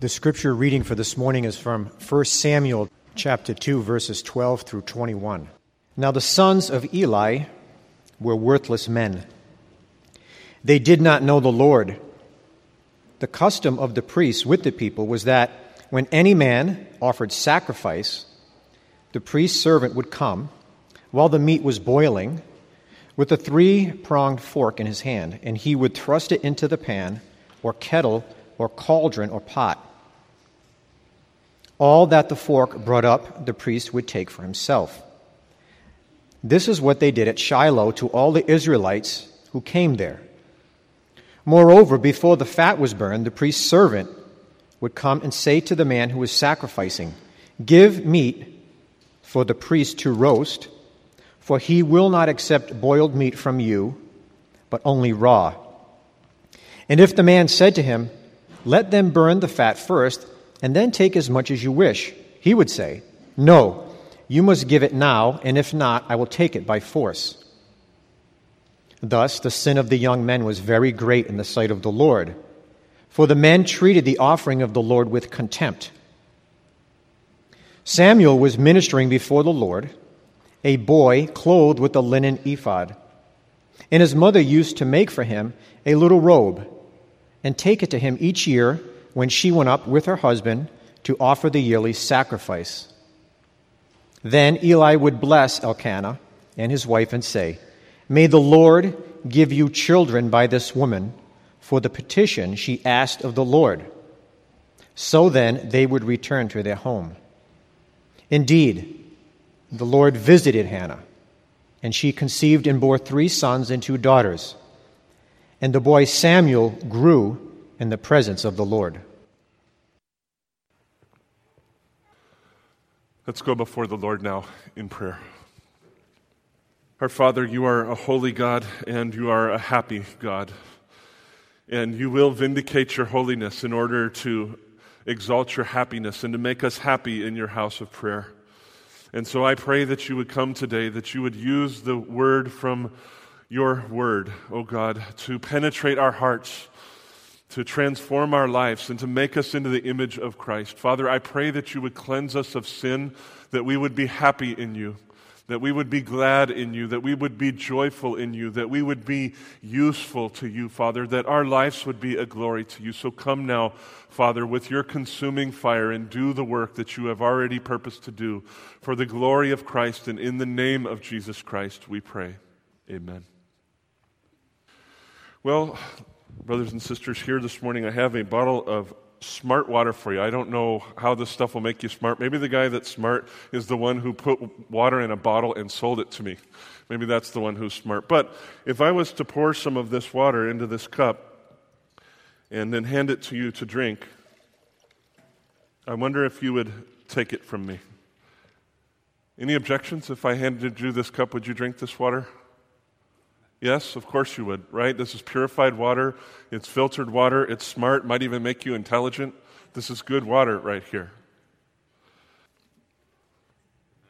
The scripture reading for this morning is from 1 Samuel chapter 2 verses 12 through 21. Now the sons of Eli were worthless men. They did not know the Lord. The custom of the priests with the people was that when any man offered sacrifice, the priest's servant would come while the meat was boiling with a three pronged fork in his hand, and he would thrust it into the pan or kettle or cauldron or pot. All that the fork brought up, the priest would take for himself. This is what they did at Shiloh to all the Israelites who came there. Moreover, before the fat was burned, the priest's servant would come and say to the man who was sacrificing, Give meat for the priest to roast, for he will not accept boiled meat from you, but only raw. And if the man said to him, Let them burn the fat first, and then take as much as you wish, he would say, No, you must give it now, and if not, I will take it by force. Thus, the sin of the young men was very great in the sight of the Lord, for the men treated the offering of the Lord with contempt. Samuel was ministering before the Lord, a boy clothed with a linen ephod, and his mother used to make for him a little robe and take it to him each year when she went up with her husband to offer the yearly sacrifice. Then Eli would bless Elkanah and his wife and say, May the Lord give you children by this woman for the petition she asked of the Lord. So then they would return to their home. Indeed, the Lord visited Hannah, and she conceived and bore three sons and two daughters. And the boy Samuel grew in the presence of the Lord. Let's go before the Lord now in prayer. Our Father, you are a holy God and you are a happy God. And you will vindicate your holiness in order to exalt your happiness and to make us happy in your house of prayer. And so I pray that you would come today, that you would use the word from your word, O oh God, to penetrate our hearts, to transform our lives, and to make us into the image of Christ. Father, I pray that you would cleanse us of sin, that we would be happy in you that we would be glad in you, that we would be joyful in you, that we would be useful to you, Father, that our lives would be a glory to you. So come now, Father, with your consuming fire and do the work that you have already purposed to do for the glory of Christ and in the name of Jesus Christ, we pray. Amen. Well, brothers and sisters, here this morning I have a bottle of smart water for you. I don't know how this stuff will make you smart. Maybe the guy that's smart is the one who put water in a bottle and sold it to me. Maybe that's the one who's smart. But if I was to pour some of this water into this cup and then hand it to you to drink, I wonder if you would take it from me. Any objections if I handed you this cup? Would you drink this water? Yes, of course you would, right? This is purified water. It's filtered water. It's smart, might even make you intelligent. This is good water right here.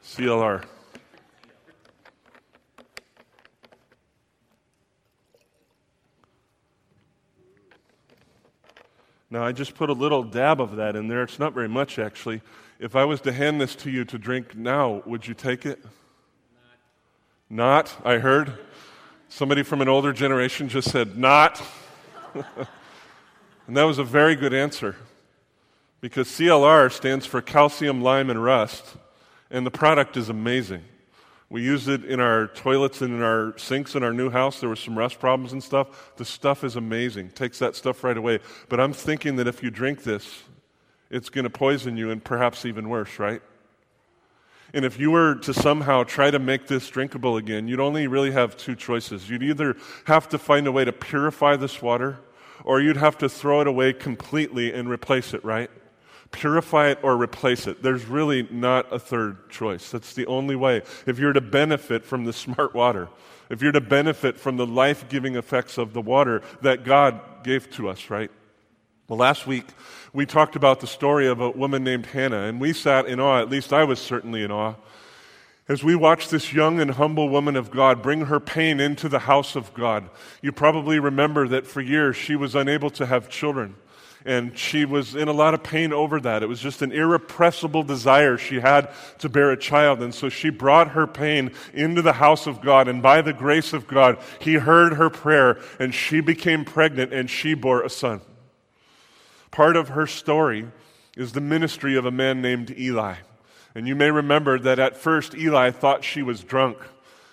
CLR. Now, I just put a little dab of that in there. It's not very much, actually. If I was to hand this to you to drink now, would you take it? Not, not I heard. Somebody from an older generation just said, Not. and that was a very good answer because CLR stands for calcium, lime, and rust, and the product is amazing. We use it in our toilets and in our sinks in our new house. There were some rust problems and stuff. The stuff is amazing. Takes that stuff right away. But I'm thinking that if you drink this, it's going to poison you and perhaps even worse, right? And if you were to somehow try to make this drinkable again, you'd only really have two choices. You'd either have to find a way to purify this water, or you'd have to throw it away completely and replace it, right? Purify it or replace it. There's really not a third choice. That's the only way. If you're to benefit from the smart water, if you're to benefit from the life giving effects of the water that God gave to us, right? Well, last week we talked about the story of a woman named Hannah, and we sat in awe, at least I was certainly in awe, as we watched this young and humble woman of God bring her pain into the house of God. You probably remember that for years she was unable to have children. And she was in a lot of pain over that. It was just an irrepressible desire she had to bear a child. And so she brought her pain into the house of God. And by the grace of God, He heard her prayer and she became pregnant and she bore a son. Part of her story is the ministry of a man named Eli. And you may remember that at first Eli thought she was drunk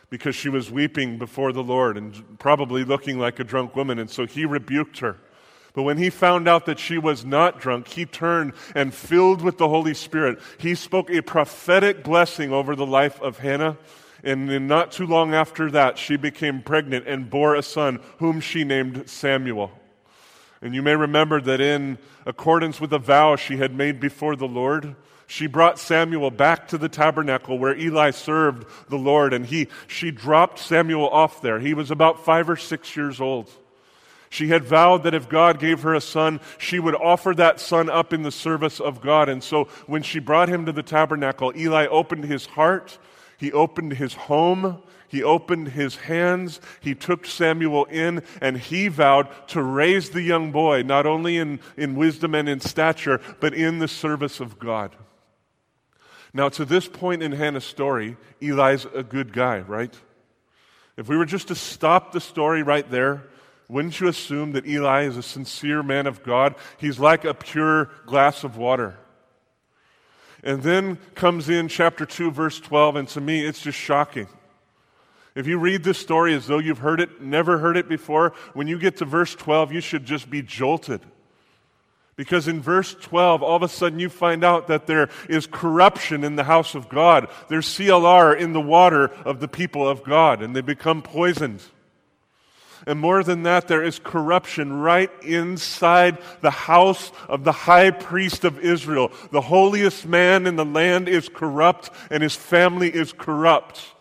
because she was weeping before the Lord and probably looking like a drunk woman. And so he rebuked her. But when he found out that she was not drunk, he turned and filled with the Holy Spirit, he spoke a prophetic blessing over the life of Hannah. And not too long after that, she became pregnant and bore a son, whom she named Samuel. And you may remember that in accordance with a vow she had made before the Lord, she brought Samuel back to the tabernacle where Eli served the Lord, and he, she dropped Samuel off there. He was about five or six years old. She had vowed that if God gave her a son, she would offer that son up in the service of God. And so when she brought him to the tabernacle, Eli opened his heart, he opened his home, he opened his hands, he took Samuel in, and he vowed to raise the young boy, not only in, in wisdom and in stature, but in the service of God. Now, to this point in Hannah's story, Eli's a good guy, right? If we were just to stop the story right there, wouldn't you assume that Eli is a sincere man of God? He's like a pure glass of water. And then comes in chapter 2, verse 12, and to me, it's just shocking. If you read this story as though you've heard it, never heard it before, when you get to verse 12, you should just be jolted. Because in verse 12, all of a sudden you find out that there is corruption in the house of God. There's CLR in the water of the people of God, and they become poisoned. And more than that, there is corruption right inside the house of the high priest of Israel. The holiest man in the land is corrupt, and his family is corrupt.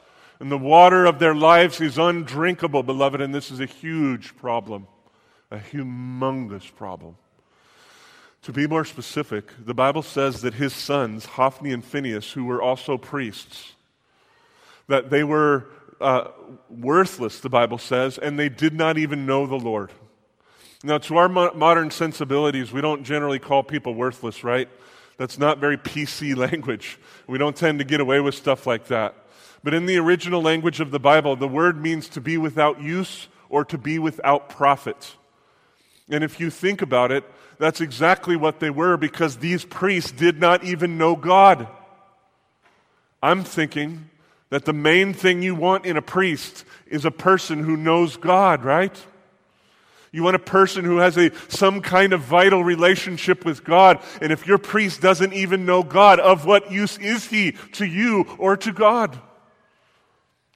And the water of their lives is undrinkable, beloved, and this is a huge problem, a humongous problem. To be more specific, the Bible says that his sons, Hophni and Phinehas, who were also priests, that they were uh, worthless, the Bible says, and they did not even know the Lord. Now, to our mo- modern sensibilities, we don't generally call people worthless, right? That's not very PC language. We don't tend to get away with stuff like that. But in the original language of the Bible, the word means to be without use or to be without profit. And if you think about it, that's exactly what they were because these priests did not even know God. I'm thinking that the main thing you want in a priest is a person who knows God, right? You want a person who has a, some kind of vital relationship with God. And if your priest doesn't even know God, of what use is he to you or to God?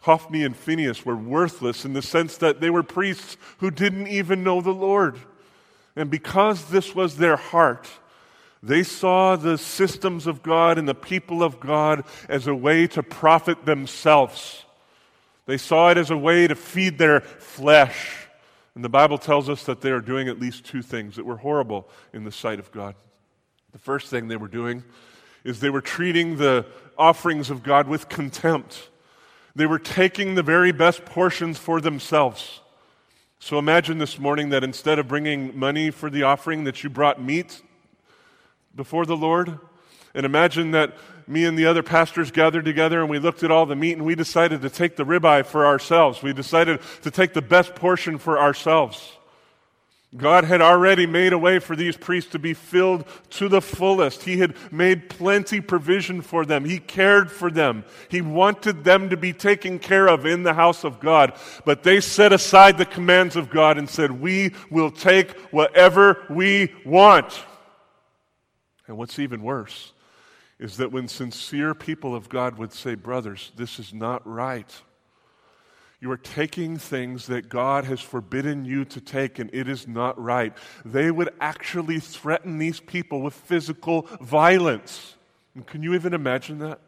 Hophni and Phinehas were worthless in the sense that they were priests who didn't even know the Lord. And because this was their heart, they saw the systems of God and the people of God as a way to profit themselves. They saw it as a way to feed their flesh. And the Bible tells us that they are doing at least two things that were horrible in the sight of God. The first thing they were doing is they were treating the offerings of God with contempt. They were taking the very best portions for themselves. So imagine this morning that instead of bringing money for the offering, that you brought meat before the Lord. And imagine that me and the other pastors gathered together and we looked at all the meat and we decided to take the ribeye for ourselves. We decided to take the best portion for ourselves. God had already made a way for these priests to be filled to the fullest. He had made plenty provision for them. He cared for them. He wanted them to be taken care of in the house of God. But they set aside the commands of God and said, We will take whatever we want. And what's even worse is that when sincere people of God would say, Brothers, this is not right. You are taking things that God has forbidden you to take, and it is not right. They would actually threaten these people with physical violence. And can you even imagine that?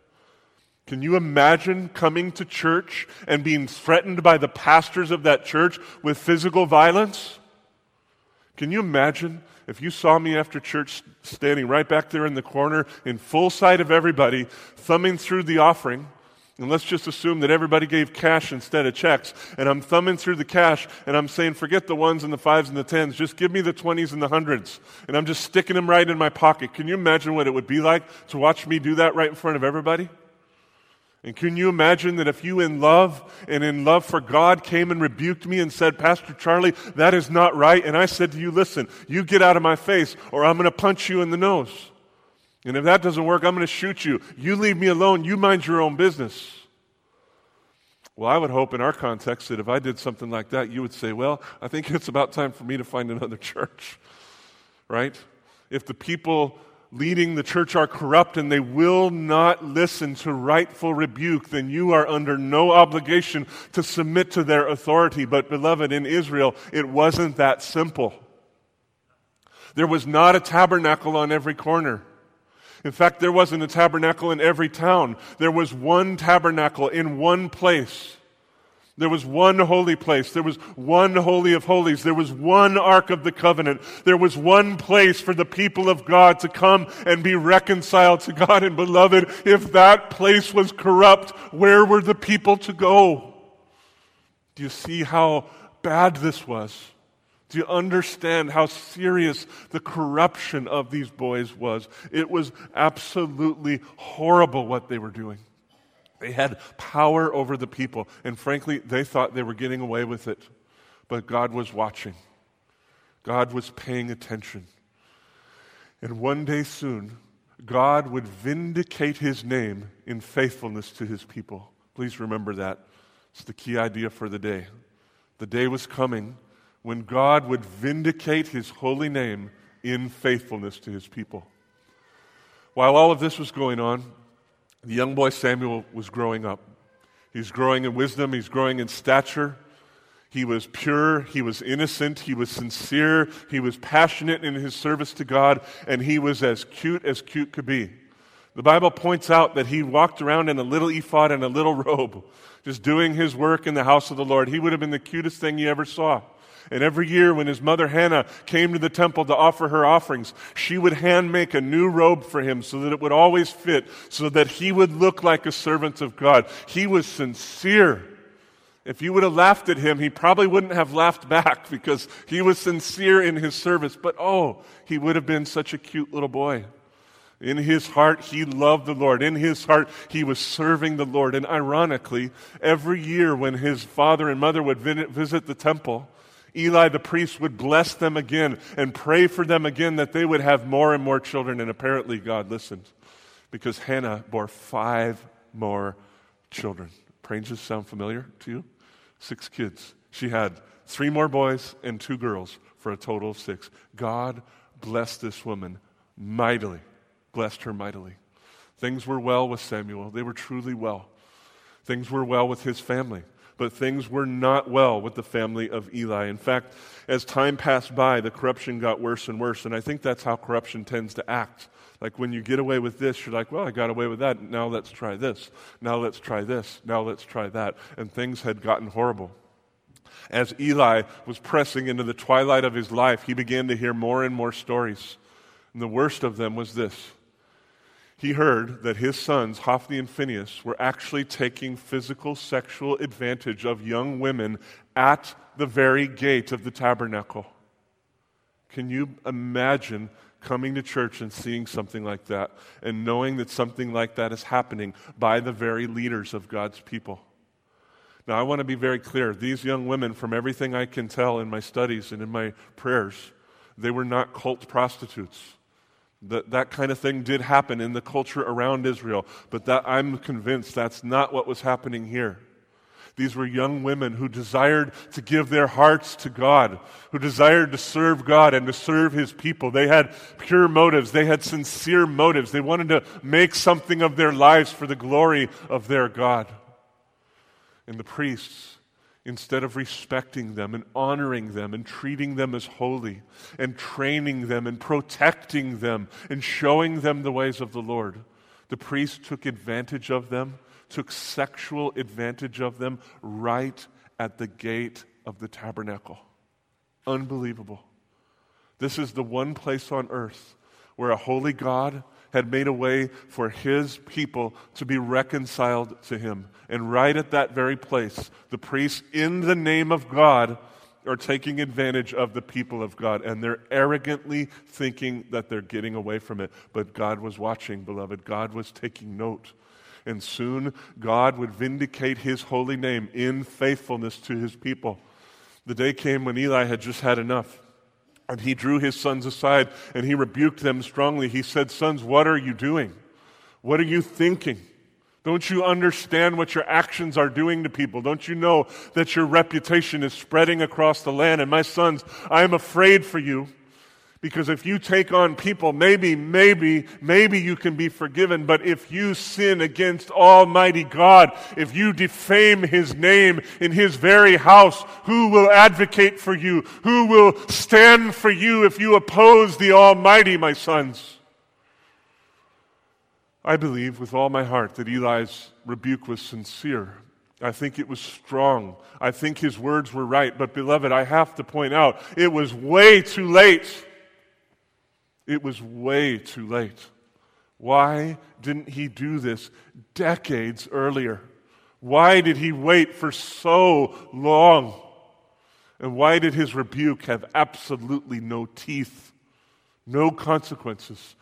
Can you imagine coming to church and being threatened by the pastors of that church with physical violence? Can you imagine if you saw me after church standing right back there in the corner in full sight of everybody, thumbing through the offering? And let's just assume that everybody gave cash instead of checks. And I'm thumbing through the cash and I'm saying, forget the ones and the fives and the tens. Just give me the twenties and the hundreds. And I'm just sticking them right in my pocket. Can you imagine what it would be like to watch me do that right in front of everybody? And can you imagine that if you, in love and in love for God, came and rebuked me and said, Pastor Charlie, that is not right. And I said to you, listen, you get out of my face or I'm going to punch you in the nose. And if that doesn't work, I'm going to shoot you. You leave me alone. You mind your own business. Well, I would hope in our context that if I did something like that, you would say, Well, I think it's about time for me to find another church. Right? If the people leading the church are corrupt and they will not listen to rightful rebuke, then you are under no obligation to submit to their authority. But, beloved, in Israel, it wasn't that simple. There was not a tabernacle on every corner. In fact, there wasn't a tabernacle in every town. There was one tabernacle in one place. There was one holy place. There was one holy of holies. There was one ark of the covenant. There was one place for the people of God to come and be reconciled to God. And beloved, if that place was corrupt, where were the people to go? Do you see how bad this was? Do you understand how serious the corruption of these boys was? It was absolutely horrible what they were doing. They had power over the people, and frankly, they thought they were getting away with it. But God was watching, God was paying attention. And one day soon, God would vindicate his name in faithfulness to his people. Please remember that. It's the key idea for the day. The day was coming when God would vindicate his holy name in faithfulness to his people. While all of this was going on, the young boy Samuel was growing up. He's growing in wisdom, he's growing in stature. He was pure, he was innocent, he was sincere, he was passionate in his service to God, and he was as cute as cute could be. The Bible points out that he walked around in a little ephod and a little robe, just doing his work in the house of the Lord. He would have been the cutest thing you ever saw. And every year when his mother Hannah came to the temple to offer her offerings, she would hand make a new robe for him so that it would always fit, so that he would look like a servant of God. He was sincere. If you would have laughed at him, he probably wouldn't have laughed back because he was sincere in his service. But oh, he would have been such a cute little boy. In his heart, he loved the Lord. In his heart, he was serving the Lord. And ironically, every year when his father and mother would visit the temple, Eli the priest would bless them again and pray for them again that they would have more and more children. And apparently, God listened because Hannah bore five more children. Ranges sound familiar to you? Six kids. She had three more boys and two girls for a total of six. God blessed this woman mightily, blessed her mightily. Things were well with Samuel, they were truly well. Things were well with his family but things were not well with the family of Eli. In fact, as time passed by, the corruption got worse and worse. And I think that's how corruption tends to act. Like when you get away with this, you're like, well, I got away with that. Now let's try this. Now let's try this. Now let's try that. And things had gotten horrible. As Eli was pressing into the twilight of his life, he began to hear more and more stories. And the worst of them was this he heard that his sons, Hophni and Phinehas, were actually taking physical sexual advantage of young women at the very gate of the tabernacle. Can you imagine coming to church and seeing something like that and knowing that something like that is happening by the very leaders of God's people? Now, I want to be very clear. These young women, from everything I can tell in my studies and in my prayers, they were not cult prostitutes. That, that kind of thing did happen in the culture around Israel, but that, I'm convinced that's not what was happening here. These were young women who desired to give their hearts to God, who desired to serve God and to serve His people. They had pure motives, they had sincere motives. They wanted to make something of their lives for the glory of their God. And the priests instead of respecting them and honoring them and treating them as holy and training them and protecting them and showing them the ways of the Lord. The priest took advantage of them, took sexual advantage of them right at the gate of the tabernacle. Unbelievable. This is the one place on earth where a holy God had made a way for his people to be reconciled to him. And right at that very place, the priests, in the name of God, are taking advantage of the people of God. And they're arrogantly thinking that they're getting away from it. But God was watching, beloved. God was taking note. And soon God would vindicate his holy name in faithfulness to his people. The day came when Eli had just had enough. And he drew his sons aside and he rebuked them strongly. He said, Sons, what are you doing? What are you thinking? Don't you understand what your actions are doing to people? Don't you know that your reputation is spreading across the land? And my sons, I am afraid for you. Because if you take on people, maybe, maybe, maybe you can be forgiven. But if you sin against Almighty God, if you defame His name in His very house, who will advocate for you? Who will stand for you if you oppose the Almighty, my sons? I believe with all my heart that Eli's rebuke was sincere. I think it was strong. I think his words were right. But, beloved, I have to point out, it was way too late. It was way too late. Why didn't he do this decades earlier? Why did he wait for so long? And why did his rebuke have absolutely no teeth, no consequences?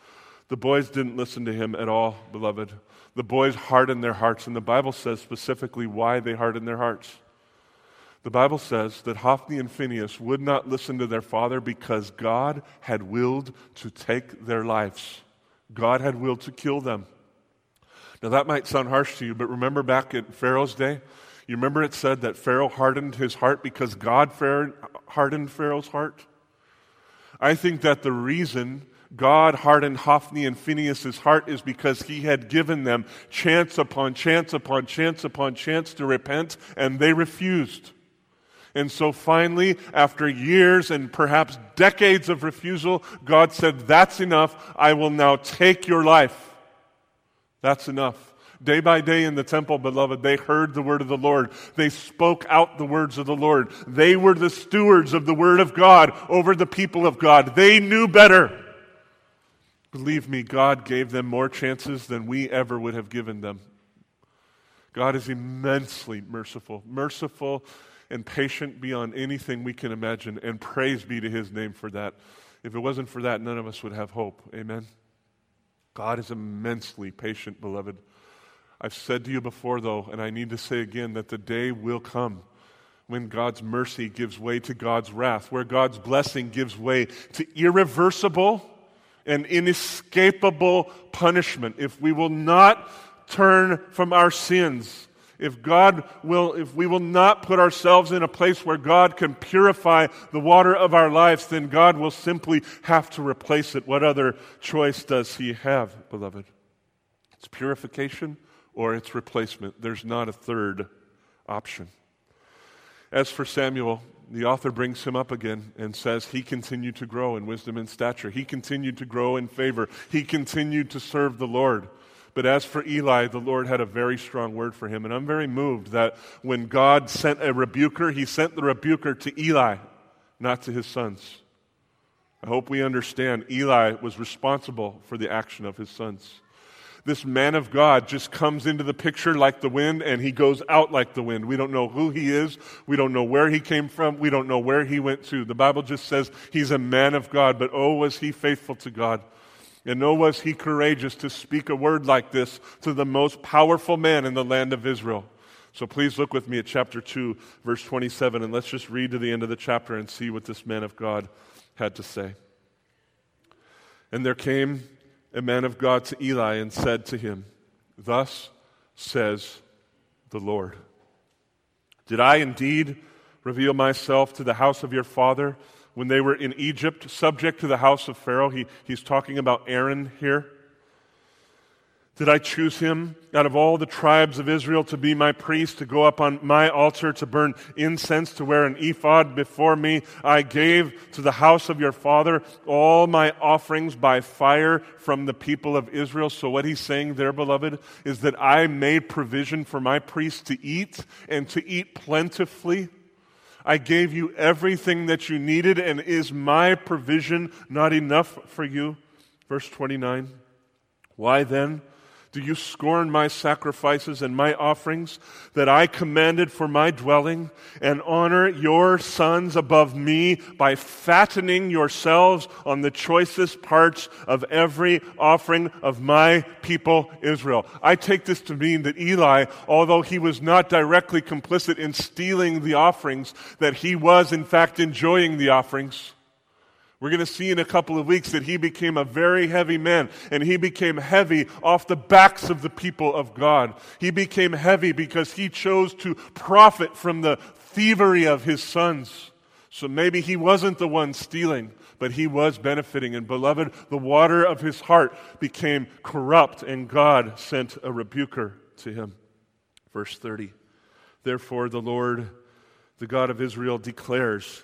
The boys didn't listen to him at all, beloved. The boys hardened their hearts, and the Bible says specifically why they hardened their hearts. The Bible says that Hophni and Phinehas would not listen to their father because God had willed to take their lives. God had willed to kill them. Now, that might sound harsh to you, but remember back at Pharaoh's day? You remember it said that Pharaoh hardened his heart because God hardened Pharaoh's heart? I think that the reason God hardened Hophni and Phinehas' heart is because he had given them chance upon chance upon chance upon chance to repent, and they refused. And so finally, after years and perhaps decades of refusal, God said, That's enough. I will now take your life. That's enough. Day by day in the temple, beloved, they heard the word of the Lord. They spoke out the words of the Lord. They were the stewards of the word of God over the people of God. They knew better. Believe me, God gave them more chances than we ever would have given them. God is immensely merciful. Merciful and patient beyond anything we can imagine. And praise be to his name for that. If it wasn't for that, none of us would have hope. Amen. God is immensely patient, beloved. I've said to you before, though, and I need to say again, that the day will come when God's mercy gives way to God's wrath, where God's blessing gives way to irreversible and inescapable punishment if we will not turn from our sins if God will, if we will not put ourselves in a place where God can purify the water of our lives, then God will simply have to replace it. What other choice does He have, beloved? It's purification or it's replacement. There's not a third option. As for Samuel, the author brings him up again and says he continued to grow in wisdom and stature. He continued to grow in favor. He continued to serve the Lord. But as for Eli, the Lord had a very strong word for him. And I'm very moved that when God sent a rebuker, he sent the rebuker to Eli, not to his sons. I hope we understand Eli was responsible for the action of his sons. This man of God just comes into the picture like the wind and he goes out like the wind. We don't know who he is. We don't know where he came from. We don't know where he went to. The Bible just says he's a man of God, but oh, was he faithful to God. And no was he courageous to speak a word like this to the most powerful man in the land of Israel. So please look with me at chapter 2, verse 27, and let's just read to the end of the chapter and see what this man of God had to say. And there came a man of God to Eli and said to him, Thus says the Lord Did I indeed reveal myself to the house of your father? When they were in Egypt, subject to the house of Pharaoh. He, he's talking about Aaron here. Did I choose him out of all the tribes of Israel to be my priest, to go up on my altar, to burn incense, to wear an ephod before me? I gave to the house of your father all my offerings by fire from the people of Israel. So, what he's saying there, beloved, is that I made provision for my priests to eat and to eat plentifully. I gave you everything that you needed, and is my provision not enough for you? Verse 29. Why then do you scorn my sacrifices and my offerings that I commanded for my dwelling, and honor your sons above me by fattening yourselves on the choicest parts of every offering of my people Israel? I take this to mean that Eli, although he was not directly complicit in stealing the offerings, that he was in fact enjoying the offerings. We're going to see in a couple of weeks that he became a very heavy man, and he became heavy off the backs of the people of God. He became heavy because he chose to profit from the thievery of his sons. So maybe he wasn't the one stealing, but he was benefiting. And beloved, the water of his heart became corrupt, and God sent a rebuker to him. Verse 30. Therefore, the Lord, the God of Israel, declares,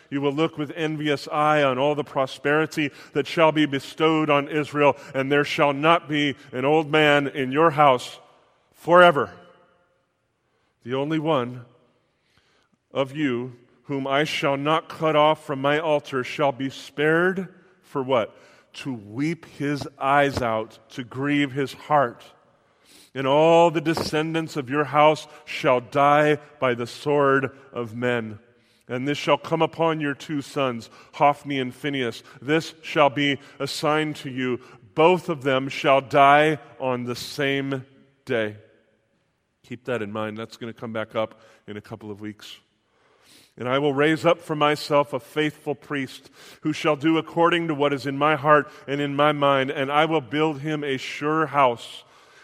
you will look with envious eye on all the prosperity that shall be bestowed on Israel, and there shall not be an old man in your house forever. The only one of you whom I shall not cut off from my altar shall be spared for what? To weep his eyes out, to grieve his heart. And all the descendants of your house shall die by the sword of men. And this shall come upon your two sons, Hophni and Phinehas. This shall be a sign to you. Both of them shall die on the same day. Keep that in mind. That's going to come back up in a couple of weeks. And I will raise up for myself a faithful priest who shall do according to what is in my heart and in my mind, and I will build him a sure house,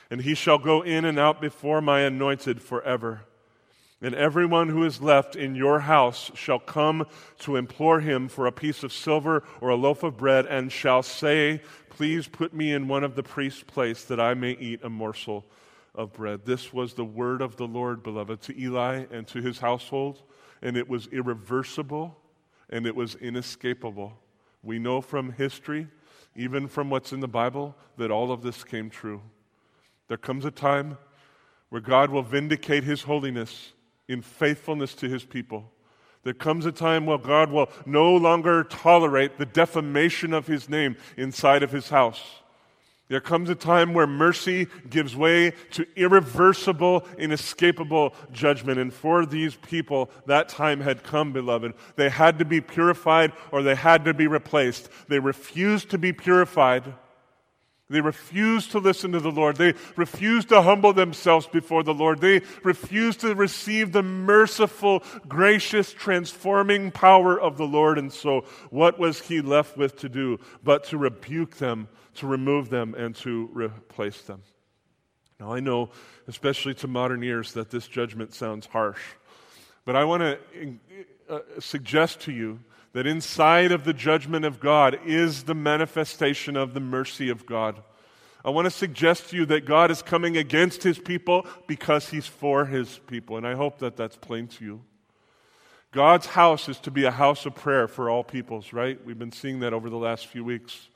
and he shall go in and out before my anointed forever. And everyone who is left in your house shall come to implore him for a piece of silver or a loaf of bread, and shall say, Please put me in one of the priest's place that I may eat a morsel of bread. This was the word of the Lord, beloved, to Eli and to his household, and it was irreversible and it was inescapable. We know from history, even from what's in the Bible, that all of this came true. There comes a time where God will vindicate his holiness in faithfulness to his people. There comes a time where God will no longer tolerate the defamation of his name inside of his house. There comes a time where mercy gives way to irreversible, inescapable judgment. And for these people, that time had come, beloved. They had to be purified or they had to be replaced. They refused to be purified they refused to listen to the Lord. They refused to humble themselves before the Lord. They refused to receive the merciful, gracious, transforming power of the Lord. And so, what was he left with to do but to rebuke them, to remove them, and to replace them? Now, I know, especially to modern ears, that this judgment sounds harsh. But I want to uh, suggest to you that inside of the judgment of God is the manifestation of the mercy of God. I want to suggest to you that God is coming against his people because he's for his people. And I hope that that's plain to you. God's house is to be a house of prayer for all peoples, right? We've been seeing that over the last few weeks.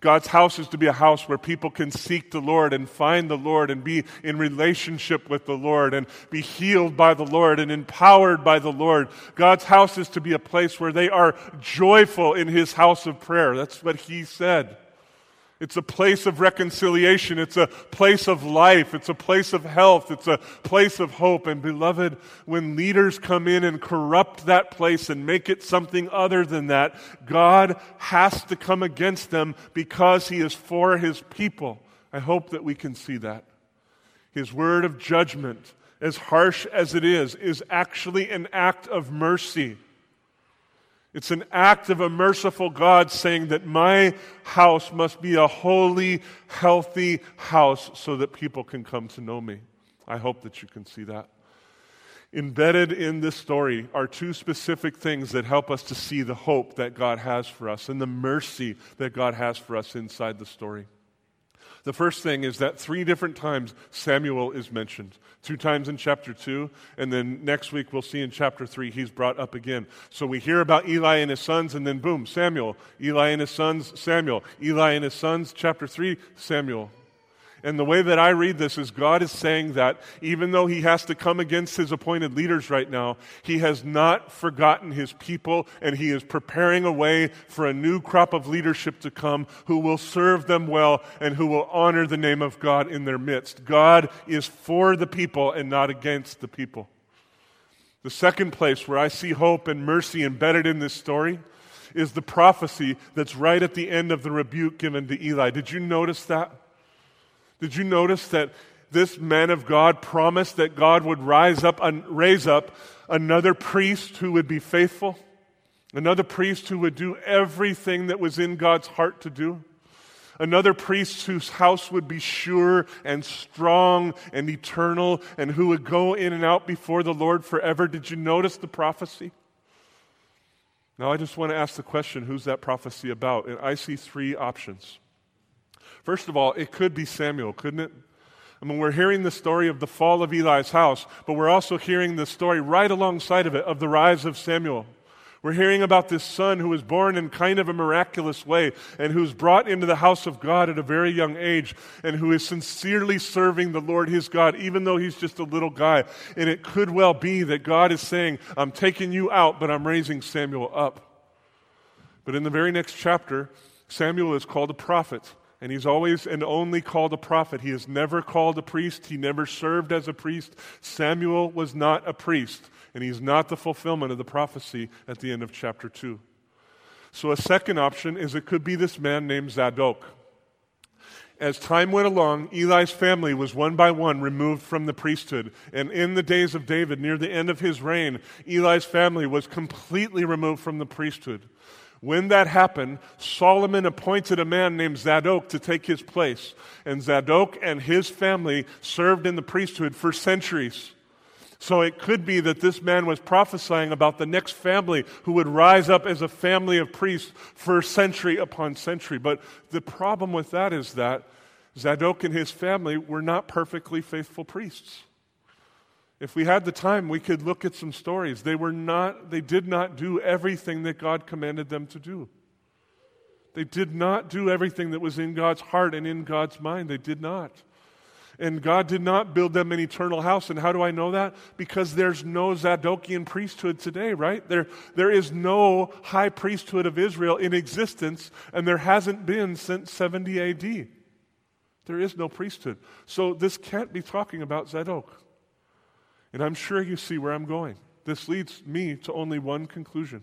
God's house is to be a house where people can seek the Lord and find the Lord and be in relationship with the Lord and be healed by the Lord and empowered by the Lord. God's house is to be a place where they are joyful in His house of prayer. That's what He said. It's a place of reconciliation. It's a place of life. It's a place of health. It's a place of hope. And beloved, when leaders come in and corrupt that place and make it something other than that, God has to come against them because He is for His people. I hope that we can see that. His word of judgment, as harsh as it is, is actually an act of mercy. It's an act of a merciful God saying that my house must be a holy, healthy house so that people can come to know me. I hope that you can see that. Embedded in this story are two specific things that help us to see the hope that God has for us and the mercy that God has for us inside the story. The first thing is that three different times Samuel is mentioned. Two times in chapter 2, and then next week we'll see in chapter 3 he's brought up again. So we hear about Eli and his sons, and then boom, Samuel. Eli and his sons, Samuel. Eli and his sons, chapter 3, Samuel. And the way that I read this is God is saying that even though he has to come against his appointed leaders right now, he has not forgotten his people and he is preparing a way for a new crop of leadership to come who will serve them well and who will honor the name of God in their midst. God is for the people and not against the people. The second place where I see hope and mercy embedded in this story is the prophecy that's right at the end of the rebuke given to Eli. Did you notice that? Did you notice that this man of God promised that God would rise up and raise up another priest who would be faithful? Another priest who would do everything that was in God's heart to do? Another priest whose house would be sure and strong and eternal and who would go in and out before the Lord forever. Did you notice the prophecy? Now, I just want to ask the question who's that prophecy about? And I see three options. First of all, it could be Samuel, couldn't it? I mean, we're hearing the story of the fall of Eli's house, but we're also hearing the story right alongside of it of the rise of Samuel. We're hearing about this son who was born in kind of a miraculous way and who's brought into the house of God at a very young age and who is sincerely serving the Lord his God, even though he's just a little guy. And it could well be that God is saying, I'm taking you out, but I'm raising Samuel up. But in the very next chapter, Samuel is called a prophet. And he's always and only called a prophet. He is never called a priest. He never served as a priest. Samuel was not a priest, and he's not the fulfillment of the prophecy at the end of chapter 2. So, a second option is it could be this man named Zadok. As time went along, Eli's family was one by one removed from the priesthood. And in the days of David, near the end of his reign, Eli's family was completely removed from the priesthood. When that happened, Solomon appointed a man named Zadok to take his place. And Zadok and his family served in the priesthood for centuries. So it could be that this man was prophesying about the next family who would rise up as a family of priests for century upon century. But the problem with that is that Zadok and his family were not perfectly faithful priests. If we had the time, we could look at some stories. They were not, they did not do everything that God commanded them to do. They did not do everything that was in God's heart and in God's mind. They did not. And God did not build them an eternal house. And how do I know that? Because there's no Zadokian priesthood today, right? There, there is no high priesthood of Israel in existence, and there hasn't been since 70 AD. There is no priesthood. So this can't be talking about Zadok. And I'm sure you see where I'm going. This leads me to only one conclusion.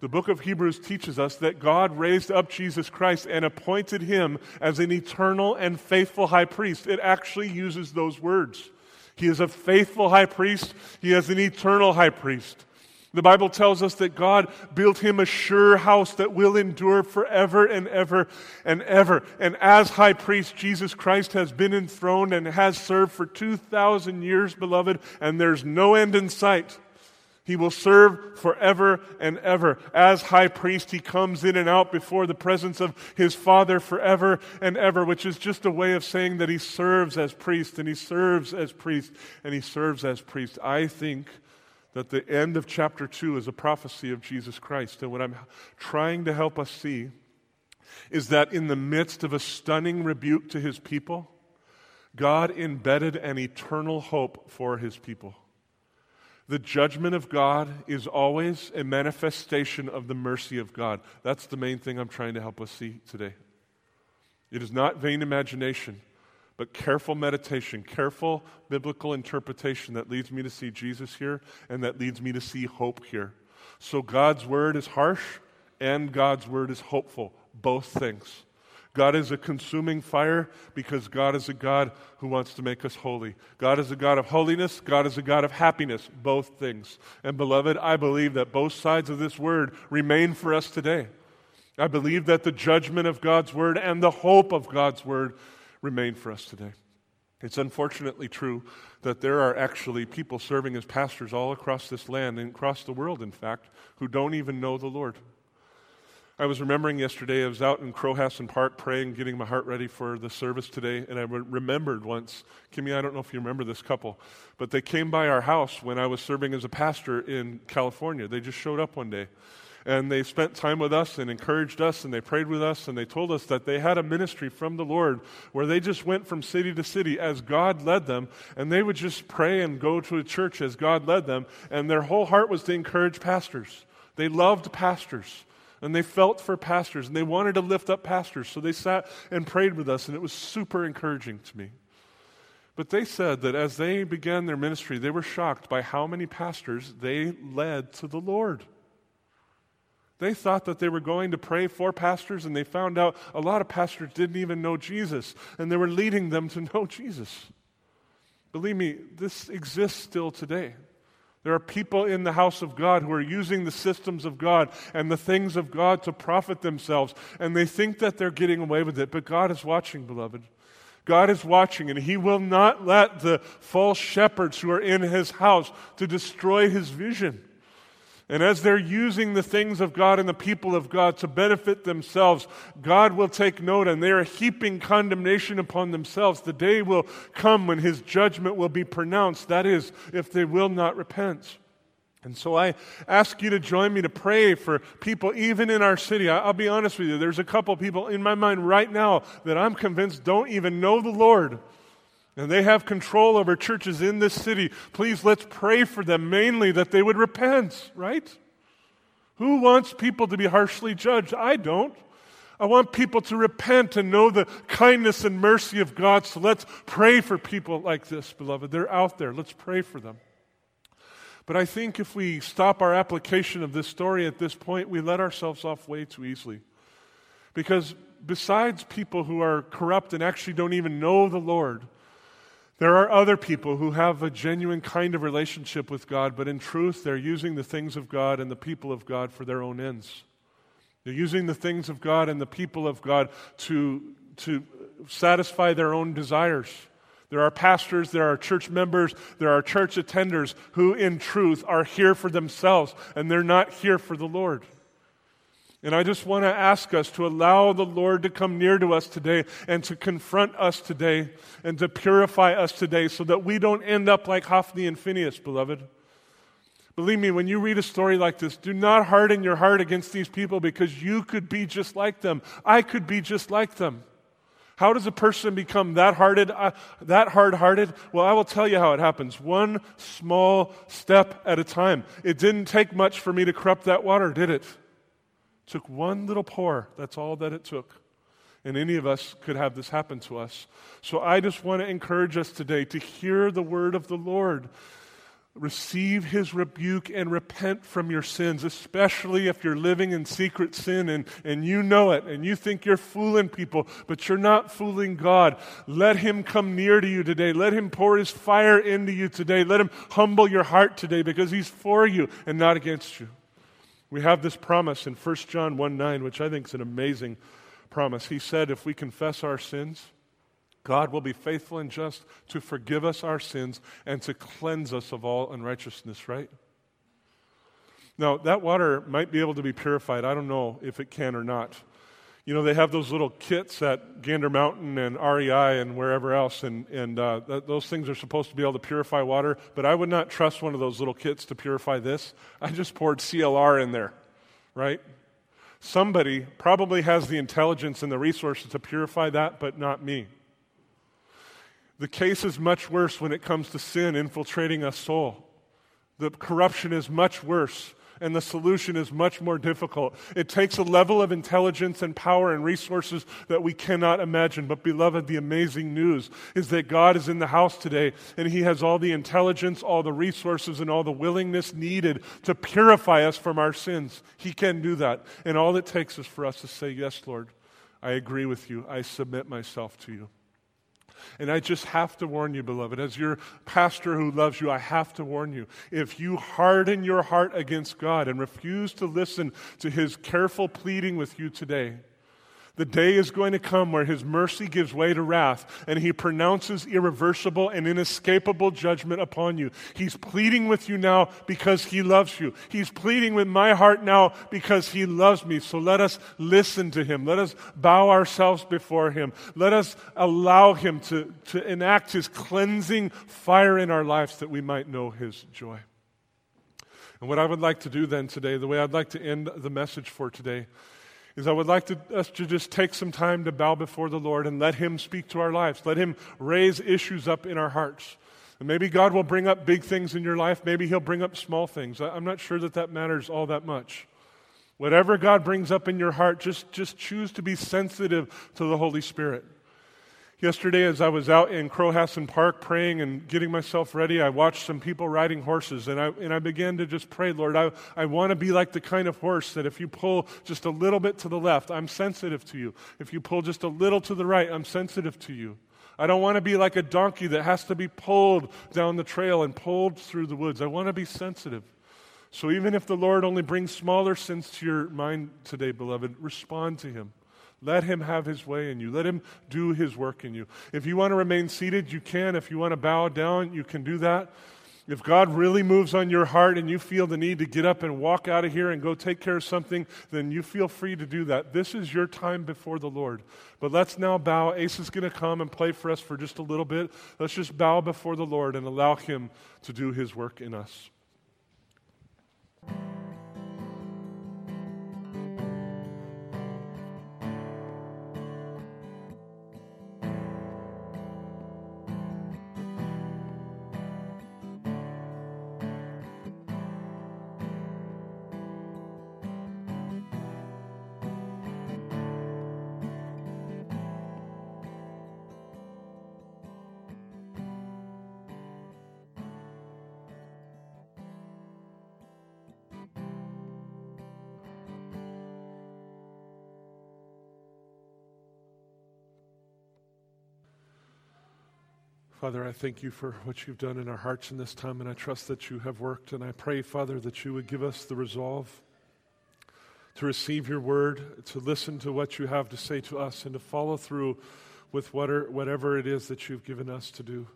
The book of Hebrews teaches us that God raised up Jesus Christ and appointed him as an eternal and faithful high priest. It actually uses those words. He is a faithful high priest, he is an eternal high priest. The Bible tells us that God built him a sure house that will endure forever and ever and ever. And as high priest, Jesus Christ has been enthroned and has served for 2,000 years, beloved, and there's no end in sight. He will serve forever and ever. As high priest, he comes in and out before the presence of his Father forever and ever, which is just a way of saying that he serves as priest and he serves as priest and he serves as priest. I think that the end of chapter 2 is a prophecy of Jesus Christ. And what I'm trying to help us see is that in the midst of a stunning rebuke to his people, God embedded an eternal hope for his people. The judgment of God is always a manifestation of the mercy of God. That's the main thing I'm trying to help us see today. It is not vain imagination but careful meditation, careful biblical interpretation that leads me to see Jesus here and that leads me to see hope here. So God's word is harsh and God's word is hopeful, both things. God is a consuming fire because God is a God who wants to make us holy. God is a God of holiness. God is a God of happiness, both things. And beloved, I believe that both sides of this word remain for us today. I believe that the judgment of God's word and the hope of God's word remain for us today. It's unfortunately true that there are actually people serving as pastors all across this land and across the world, in fact, who don't even know the Lord. I was remembering yesterday, I was out in Crowhasson Park praying, getting my heart ready for the service today, and I remembered once, Kimmy, I don't know if you remember this couple, but they came by our house when I was serving as a pastor in California. They just showed up one day. And they spent time with us and encouraged us and they prayed with us and they told us that they had a ministry from the Lord where they just went from city to city as God led them and they would just pray and go to a church as God led them and their whole heart was to encourage pastors. They loved pastors and they felt for pastors and they wanted to lift up pastors. So they sat and prayed with us, and it was super encouraging to me. But they said that as they began their ministry, they were shocked by how many pastors they led to the Lord. They thought that they were going to pray for pastors, and they found out a lot of pastors didn't even know Jesus, and they were leading them to know Jesus. Believe me, this exists still today. There are people in the house of God who are using the systems of God and the things of God to profit themselves, and they think that they're getting away with it. But God is watching, beloved. God is watching, and He will not let the false shepherds who are in His house to destroy His vision. And as they're using the things of God and the people of God to benefit themselves, God will take note and they are heaping condemnation upon themselves. The day will come when his judgment will be pronounced. That is, if they will not repent. And so I ask you to join me to pray for people, even in our city. I'll be honest with you, there's a couple people in my mind right now that I'm convinced don't even know the Lord and they have control over churches in this city. Please let's pray for them mainly that they would repent, right? Who wants people to be harshly judged? I don't. I want people to repent and know the kindness and mercy of God. So let's pray for people like this, beloved. They're out there. Let's pray for them. But I think if we stop our application of this story at this point, we let ourselves off way too easily. Because besides people who are corrupt and actually don't even know the Lord, there are other people who have a genuine kind of relationship with God, but in truth, they're using the things of God and the people of God for their own ends. They're using the things of God and the people of God to, to satisfy their own desires. There are pastors, there are church members, there are church attenders who, in truth, are here for themselves and they're not here for the Lord. And I just want to ask us to allow the Lord to come near to us today and to confront us today and to purify us today so that we don't end up like Hophni and Phinehas, beloved. Believe me, when you read a story like this, do not harden your heart against these people because you could be just like them. I could be just like them. How does a person become that hearted, uh, that hard-hearted? Well, I will tell you how it happens. One small step at a time. It didn't take much for me to corrupt that water, did it? Took one little pour. That's all that it took. And any of us could have this happen to us. So I just want to encourage us today to hear the word of the Lord. Receive his rebuke and repent from your sins, especially if you're living in secret sin and, and you know it and you think you're fooling people, but you're not fooling God. Let him come near to you today. Let him pour his fire into you today. Let him humble your heart today because he's for you and not against you. We have this promise in 1 John 1 9, which I think is an amazing promise. He said, If we confess our sins, God will be faithful and just to forgive us our sins and to cleanse us of all unrighteousness, right? Now, that water might be able to be purified. I don't know if it can or not. You know, they have those little kits at Gander Mountain and REI and wherever else, and, and uh, th- those things are supposed to be able to purify water, but I would not trust one of those little kits to purify this. I just poured CLR in there, right? Somebody probably has the intelligence and the resources to purify that, but not me. The case is much worse when it comes to sin infiltrating a soul. The corruption is much worse and the solution is much more difficult. It takes a level of intelligence and power and resources that we cannot imagine. But, beloved, the amazing news is that God is in the house today, and He has all the intelligence, all the resources, and all the willingness needed to purify us from our sins. He can do that. And all it takes is for us to say, Yes, Lord, I agree with you. I submit myself to you. And I just have to warn you, beloved, as your pastor who loves you, I have to warn you. If you harden your heart against God and refuse to listen to his careful pleading with you today, The day is going to come where his mercy gives way to wrath, and he pronounces irreversible and inescapable judgment upon you. He's pleading with you now because he loves you. He's pleading with my heart now because he loves me. So let us listen to him. Let us bow ourselves before him. Let us allow him to, to enact his cleansing fire in our lives that we might know his joy. And what I would like to do then today, the way I'd like to end the message for today, is I would like to, us to just take some time to bow before the Lord and let Him speak to our lives. Let Him raise issues up in our hearts. And maybe God will bring up big things in your life. Maybe He'll bring up small things. I'm not sure that that matters all that much. Whatever God brings up in your heart, just, just choose to be sensitive to the Holy Spirit. Yesterday, as I was out in Crowhasson Park praying and getting myself ready, I watched some people riding horses, and I, and I began to just pray, Lord, I, I want to be like the kind of horse that if you pull just a little bit to the left, I'm sensitive to you. If you pull just a little to the right, I'm sensitive to you. I don't want to be like a donkey that has to be pulled down the trail and pulled through the woods. I want to be sensitive. So even if the Lord only brings smaller sins to your mind today, beloved, respond to Him. Let him have his way in you. Let him do his work in you. If you want to remain seated, you can. If you want to bow down, you can do that. If God really moves on your heart and you feel the need to get up and walk out of here and go take care of something, then you feel free to do that. This is your time before the Lord. But let's now bow. Ace is going to come and play for us for just a little bit. Let's just bow before the Lord and allow him to do his work in us. Father, I thank you for what you've done in our hearts in this time, and I trust that you have worked. And I pray, Father, that you would give us the resolve to receive your word, to listen to what you have to say to us, and to follow through with whatever it is that you've given us to do.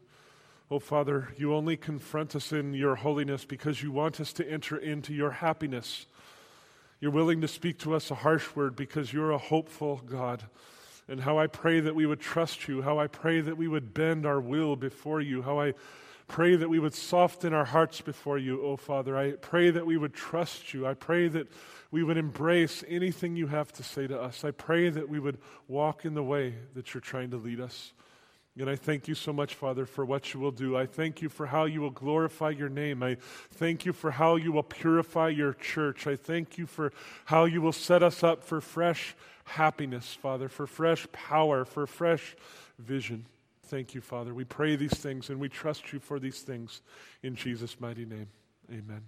Oh, Father, you only confront us in your holiness because you want us to enter into your happiness. You're willing to speak to us a harsh word because you're a hopeful God and how I pray that we would trust you, how I pray that we would bend our will before you, how I pray that we would soften our hearts before you, oh Father. I pray that we would trust you. I pray that we would embrace anything you have to say to us. I pray that we would walk in the way that you're trying to lead us. And I thank you so much, Father, for what you will do. I thank you for how you will glorify your name. I thank you for how you will purify your church. I thank you for how you will set us up for fresh happiness, Father, for fresh power, for fresh vision. Thank you, Father. We pray these things and we trust you for these things in Jesus' mighty name. Amen.